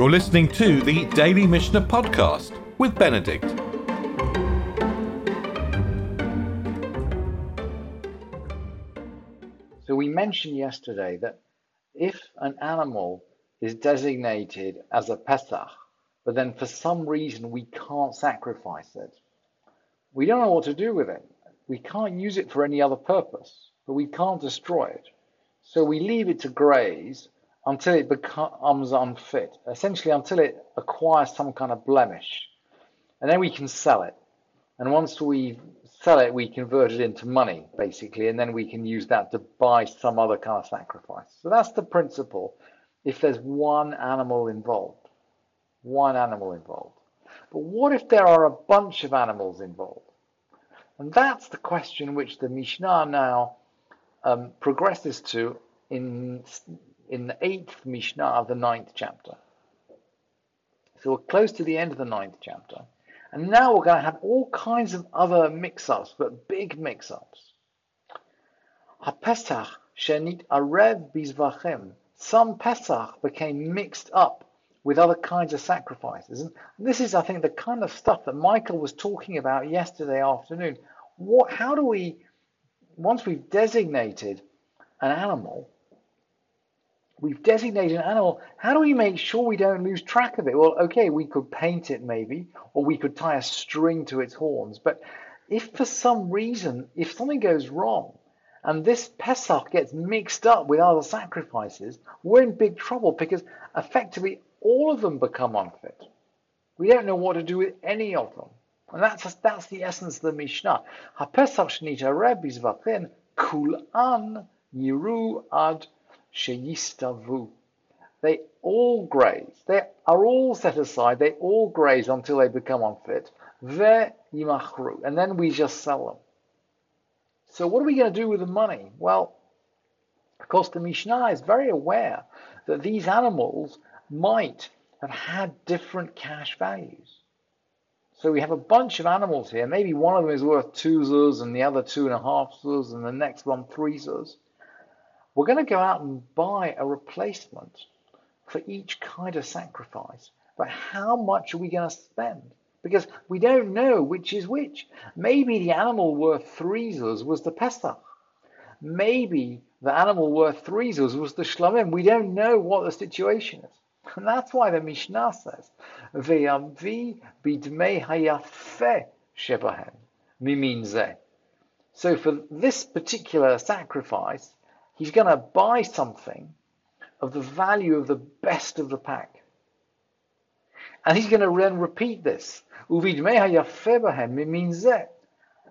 You're listening to the Daily Mishnah Podcast with Benedict. So we mentioned yesterday that if an animal is designated as a Pesach, but then for some reason we can't sacrifice it, we don't know what to do with it. We can't use it for any other purpose, but we can't destroy it. So we leave it to graze until it becomes unfit, essentially until it acquires some kind of blemish. And then we can sell it. And once we sell it, we convert it into money, basically, and then we can use that to buy some other kind of sacrifice. So that's the principle if there's one animal involved. One animal involved. But what if there are a bunch of animals involved? And that's the question which the Mishnah now um, progresses to in, in the eighth Mishnah of the ninth chapter. So we're close to the end of the ninth chapter. And now we're going to have all kinds of other mix-ups, but big mix-ups. HaPesach shenit arev bizvachim. Some Pesach became mixed up with other kinds of sacrifices. And this is, I think, the kind of stuff that Michael was talking about yesterday afternoon. What, how do we, once we've designated an animal, we've designated an animal, how do we make sure we don't lose track of it? Well, okay, we could paint it maybe, or we could tie a string to its horns. But if for some reason, if something goes wrong, and this Pesach gets mixed up with other sacrifices, we're in big trouble because effectively all of them become unfit. We don't know what to do with any of them. And that's, that's the essence of the Mishnah. Kulan yiru ad sheyistavu. They all graze. They are all set aside. They all graze until they become unfit. Ve yimachru. And then we just sell them. So what are we going to do with the money? Well, of course, the Mishnah is very aware that these animals might have had different cash values. So we have a bunch of animals here. Maybe one of them is worth two zuz and the other two and a half zuz and the next one three zuz. We're going to go out and buy a replacement for each kind of sacrifice. But how much are we going to spend? Because we don't know which is which. Maybe the animal worth three zuz was the Pesach. Maybe the animal worth three zuz was the Shlamim. We don't know what the situation is. And that's why the Mishnah says, Ve'amvi bidmei hayafe shebahem mimin. So for this particular sacrifice, he's going to buy something of the value of the best of the pack. And he's going to then repeat this.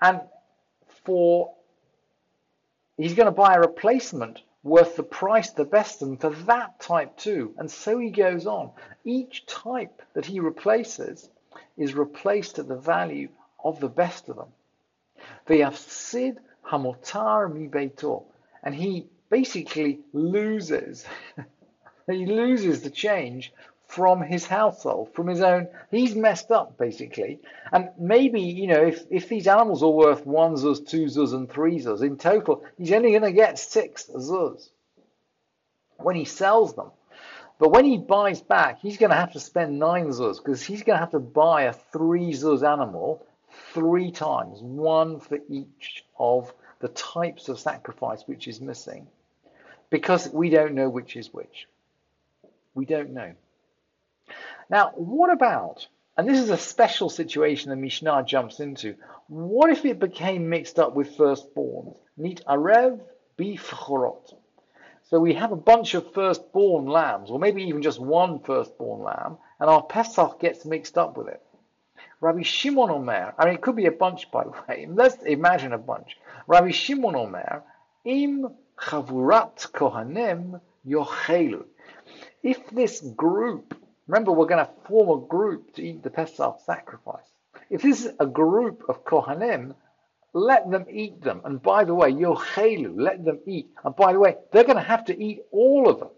And for, he's going to buy a replacement worth the price the best of them for that type too. And so he goes on. Each type that he replaces is replaced at the value of the best of them. And he basically loses, he loses the change from his household, from his own. He's messed up basically, and maybe you know if if these animals are worth one zuz, two zuz, and three zuz in total, he's only going to get six zuz when he sells them. But when he buys back, he's going to have to spend nine zuz because he's going to have to buy a three zuz animal three times, one for each of the types of sacrifice which is missing, because we don't know which is which. We don't know. Now, what about, and this is a special situation the Mishnah jumps into, what if it became mixed up with firstborns? Nit arev bifchorot. So we have a bunch of firstborn lambs, or maybe even just one firstborn lamb, and our Pesach gets mixed up with it. Rabbi Shimon Omer, I mean, it could be a bunch, by the way. Let's imagine a bunch. Rabbi Shimon Omer, im chavurat kohanim yochelu. If this group Remember, we're going to form a group to eat the Pesach sacrifice. If this is a group of Kohanim, let them eat them. And by the way, Yochelu, let them eat. And by the way, they're going to have to eat all of them.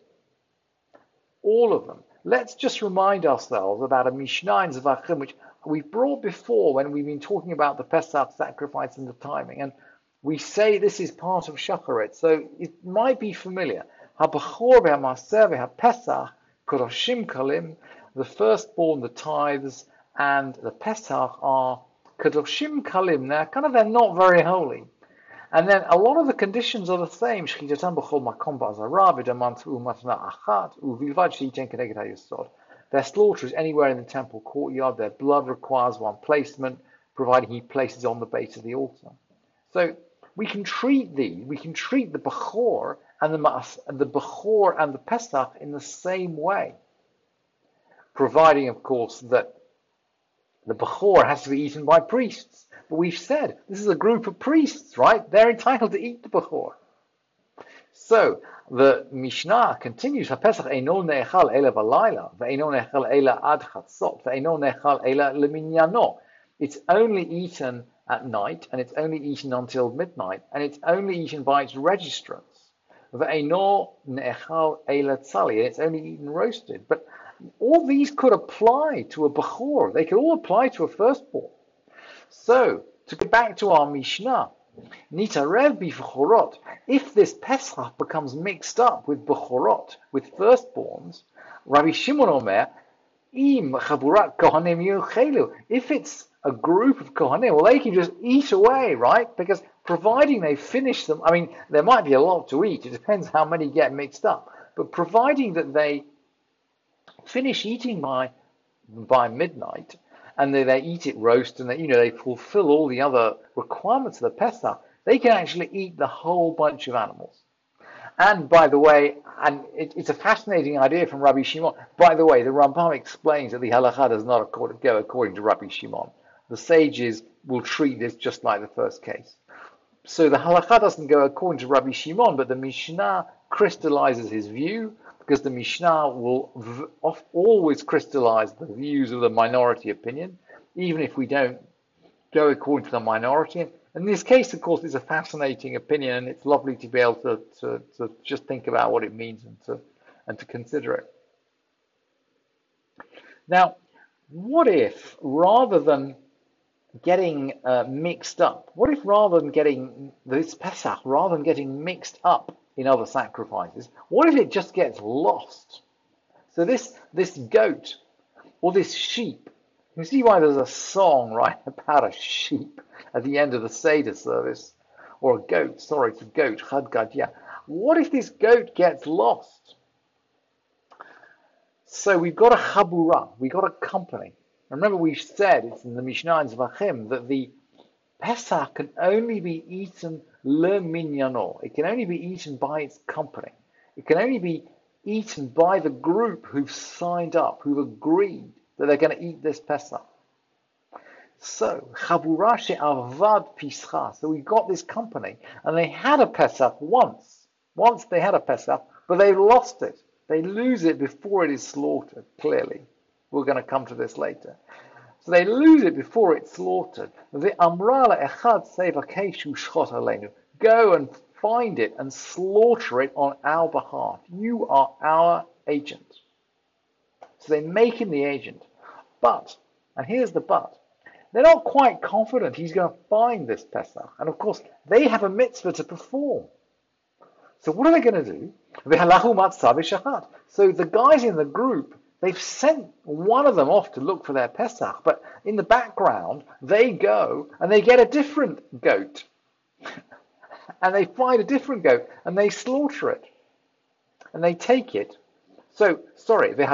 All of them. Let's just remind ourselves about a Mishnah in Zvachim, which we brought before when we've been talking about the Pesach sacrifice and the timing. And we say this is part of Shacharit, so it might be familiar. Pesach Kadoshim Kalim, the firstborn, the tithes, and the Pesach are Kadoshim Kalim. Now, kind of, they're not very holy. And then a lot of the conditions are the same. Their slaughter is anywhere in the temple courtyard. Their blood requires one placement, providing he places on the base of the altar. So we can treat these, we can treat the Bechor and the, the Bechor and the Pesach in the same way, providing, of course, that the Bechor has to be eaten by priests. But we've said this is a group of priests, right? They're entitled to eat the Bechor. So the Mishnah continues, HaPesach eino ne'echal ela v'layla, ve'eino ne'echal ela ad chatzot, ve'eino ne'echal ela leminyano. It's only eaten at night, and it's only eaten until midnight, and it's only eaten by its registrants. Ve'eino ne'echal ela tzali, and it's only eaten roasted. But all these could apply to a Bechor. They could all apply to a firstborn. So, to get back to our Mishnah, B'chorot. If this Pesach becomes mixed up with bechorot, with firstborns, Rabbi Shimon Omer, im chaburat kohanim. If it's a group of kohanim, well, they can just eat away, right? Because providing they finish them, I mean, there might be a lot to eat. It depends how many get mixed up. But providing that they finish eating by by midnight, and they, they eat it roast, and they, you know they fulfill all the other requirements of the Pesach, they can actually eat the whole bunch of animals. And by the way, and it, it's a fascinating idea from Rabbi Shimon. By the way, the Rambam explains that the halacha does not accord, go according to Rabbi Shimon. The sages will treat this just like the first case. So the halacha doesn't go according to Rabbi Shimon, but the Mishnah crystallizes his view because the Mishnah will always crystallize the views of the minority opinion, even if we don't go according to the minority. In this case, of course, it's a fascinating opinion, and it's lovely to be able to, to, to just think about what it means and to, and to consider it. Now, what if rather than getting uh, mixed up, what if rather than getting this Pesach, rather than getting mixed up in other sacrifices, what if it just gets lost? So this this goat or this sheep, you see why there's a song right about a sheep at the end of the Seder service, or a goat, sorry, it's a goat, Chad Gadya. What if this goat gets lost? So we've got a chabura, we've got a company. Remember, we said it's in the Mishnah in Zvachim that the Pesach can only be eaten le minyano. It can only be eaten by its company. It can only be eaten by the group who've signed up, who've agreed that they're going to eat this Pesach. So, Chabura Avad Pischa. So we got this company, and they had a Pesach once. Once they had a Pesach, but they lost it. They lose it before it is slaughtered, clearly. We're going to come to this later. So they lose it before it's slaughtered. The Amrala Echad Sevakeshu Shchot Alenu. Go and find it and slaughter it on our behalf. You are our agent. So they make him the agent. But, and here's the but, they're not quite confident he's going to find this Pesach. And of course, they have a mitzvah to perform. So what are they going to do? So the guys in the group, they've sent one of them off to look for their Pesach, but in the background, they go and they get a different goat. and they find a different goat and they slaughter it. And they take it so, sorry, so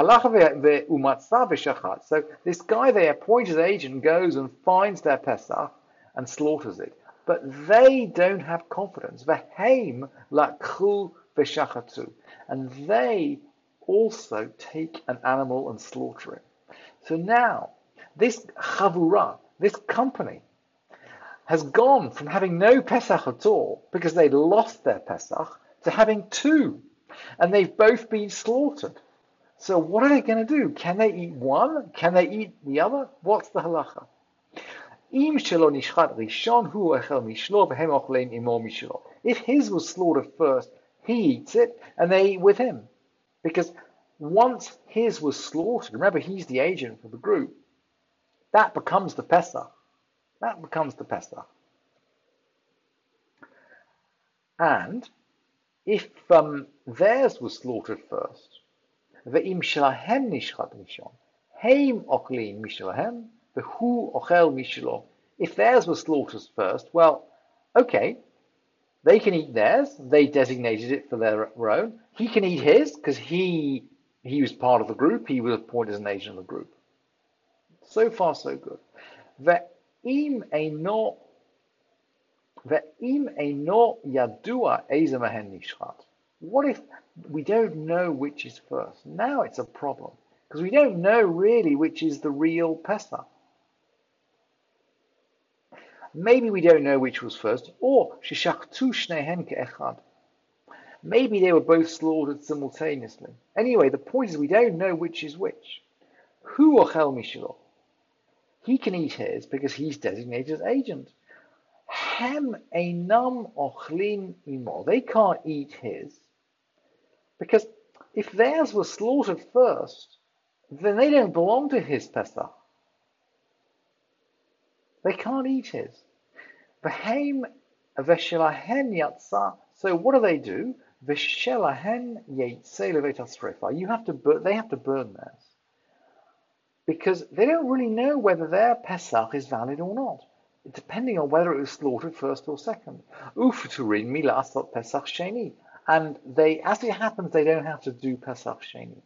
this guy they appoint as agent goes and finds their Pesach and slaughters it. But they don't have confidence. Veheim lakhu v'shachatu. And they also take an animal and slaughter it. So now, this chavura, this company, has gone from having no Pesach at all because they lost their Pesach to having two and they've both been slaughtered. So what are they going to do? Can they eat one? Can they eat the other? What's the halacha? If his was slaughtered first, he eats it, and they eat with him. Because once his was slaughtered, remember he's the agent for the group, that becomes the Pesach. That becomes the Pesach. And if um, theirs was slaughtered first, the shalahem nishchat mishon, heim oklin mishalahem, hu ochel mishlo. If theirs was slaughtered first, well, okay, they can eat theirs. They designated it for their own. He can eat his because he he was part of the group. He was appointed as an agent of the group. So far, so good. Ve'im eino yadua ezemahen nishchat. What if we don't know which is first? Now it's a problem because we don't know really which is the real Pesach. Maybe we don't know which was first, or sheshachtu shnehen ke'echad. Maybe they were both slaughtered simultaneously. Anyway, the point is we don't know which is which. Who ochel mishlo? He can eat his because he's designated as agent. Hem einam ochlin imo. They can't eat his because if theirs was slaughtered first, then they don't belong to his Pesach. They can't eat it. Yatsa. So what do they do? You have to burn. They have to burn theirs because they don't really know whether their Pesach is valid or not, depending on whether it was slaughtered first or second. Ufuturin Pesach sheni. And they, as it happens, they don't have to do Pesach sheni.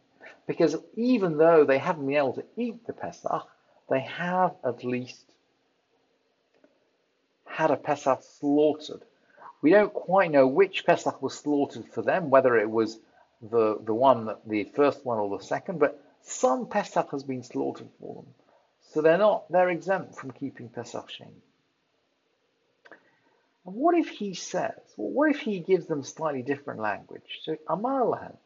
Because even though they haven't been able to eat the Pesach, they have at least had a Pesach slaughtered. We don't quite know which Pesach was slaughtered for them, whether it was the, the one, the first one or the second, but some Pesach has been slaughtered for them. So they're not, they're exempt from keeping Pesach Sheni. And what if he says, well, what if he gives them slightly different language? So, Amar lahem,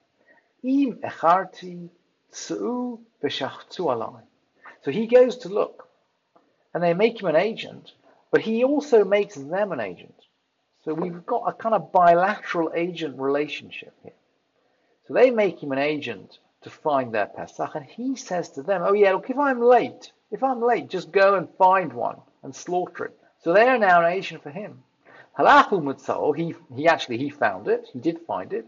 im echarti b'shachtu alai. So he goes to look, and they make him an agent, but he also makes them an agent. So we've got a kind of bilateral agent relationship here. So they make him an agent to find their Pesach, and he says to them, Oh, yeah, look, if I'm late, if I'm late, just go and find one and slaughter it. So they are now an agent for him. Halachu Mutzal, he, he actually, he found it, he did find it.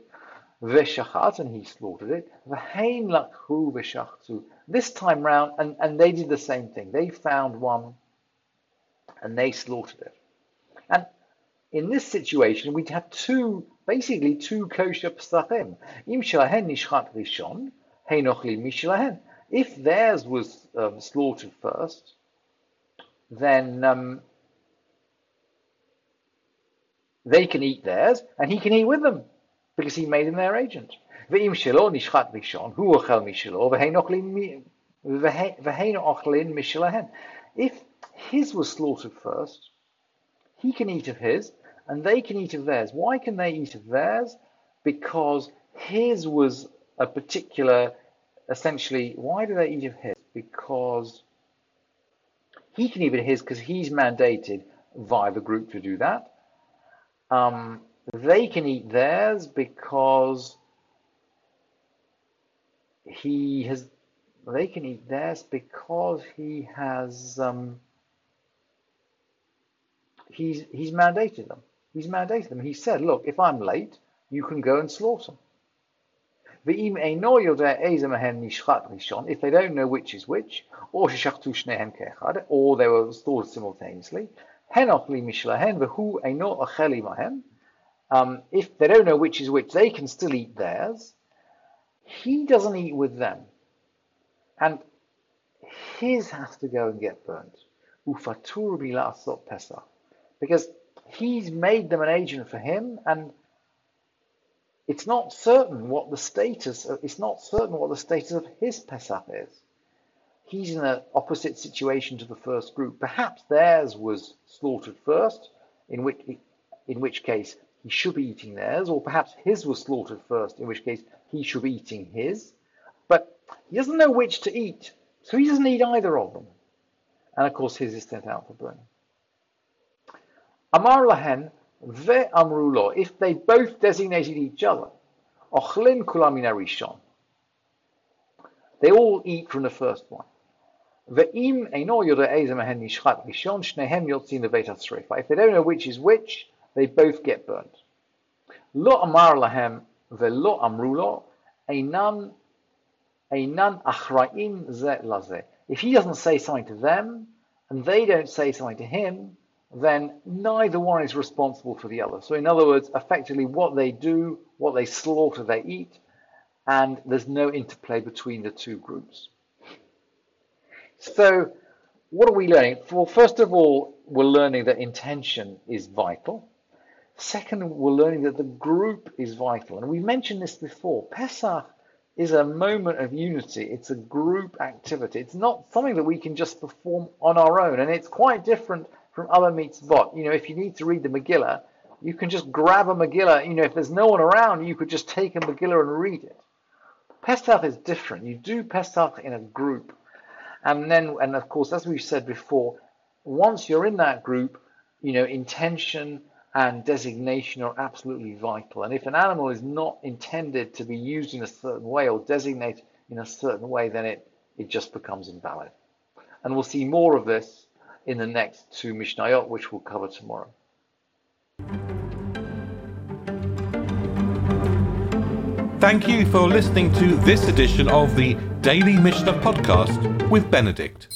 Veshachat, and he slaughtered it. V'hein lakhu v'shachtu. This time round, and, and they did the same thing. They found one and they slaughtered it. And in this situation, we'd have two, basically two kosher pesachim. Im shalahen nishchat rishon, heinochli mishlahen. If theirs was um, slaughtered first, then um, they can eat theirs, and he can eat with them, because he made them their agent. Ve'im shelo nishchat rishon, hu ochel mishelo, v'heino ochlin mishlahen. If his was slaughtered first. He can eat of his, and they can eat of theirs. Why can they eat of theirs? Because his was a particular, essentially, why do they eat of his? Because he can eat of his because he's mandated via the group to do that. Um, they can eat theirs because he has. They can eat theirs because he has. Um, he's, he's mandated them. He's mandated them. He said, look, if I'm late, you can go and slaughter. If they don't know which is which, or or they were slaughtered simultaneously, um, if they don't know which is which, they can still eat theirs. He doesn't eat with them. And his has to go and get burnt because he's made them an agent for him and it's not certain what the status of, it's not certain what the status of his Pesach is. He's in an opposite situation to the first group. Perhaps theirs was slaughtered first, in which in which case he should be eating theirs, or perhaps his was slaughtered first, in which case he should be eating his. But he doesn't know which to eat, so he doesn't eat either of them. And of course, his is sent out for burning. Amar lahen ve'amru if they both designated each other, ochlin kulamina rishon, they all eat from the first one. Ve'im eino yore'ezem ahen nishchat rishon, shnehem. If they don't know which is which, they both get burnt. Lo amar lahem ve'lo amru lo, einam Einan achra'in ze laze. If he doesn't say something to them, and they don't say something to him, then neither one is responsible for the other. So, in other words, effectively, what they do, what they slaughter, they eat, and there's no interplay between the two groups. So, what are we learning? Well, first of all, we're learning that intention is vital. Second, we're learning that the group is vital. And we mentioned this before. Pesach is a moment of unity. It's a group activity. It's not something that we can just perform on our own. And it's quite different from other mitzvot. You know, if you need to read the Megillah, you can just grab a Megillah. You know, if there's no one around, you could just take a Megillah and read it. Pesach is different. You do Pesach in a group. And then, and of course, as we've said before, once you're in that group, you know, intention and designation are absolutely vital. And if an animal is not intended to be used in a certain way or designated in a certain way, then it, it just becomes invalid. And we'll see more of this in the next two Mishnayot, which we'll cover tomorrow. Thank you for listening to this edition of the Daily Mishnah Podcast with Benedict.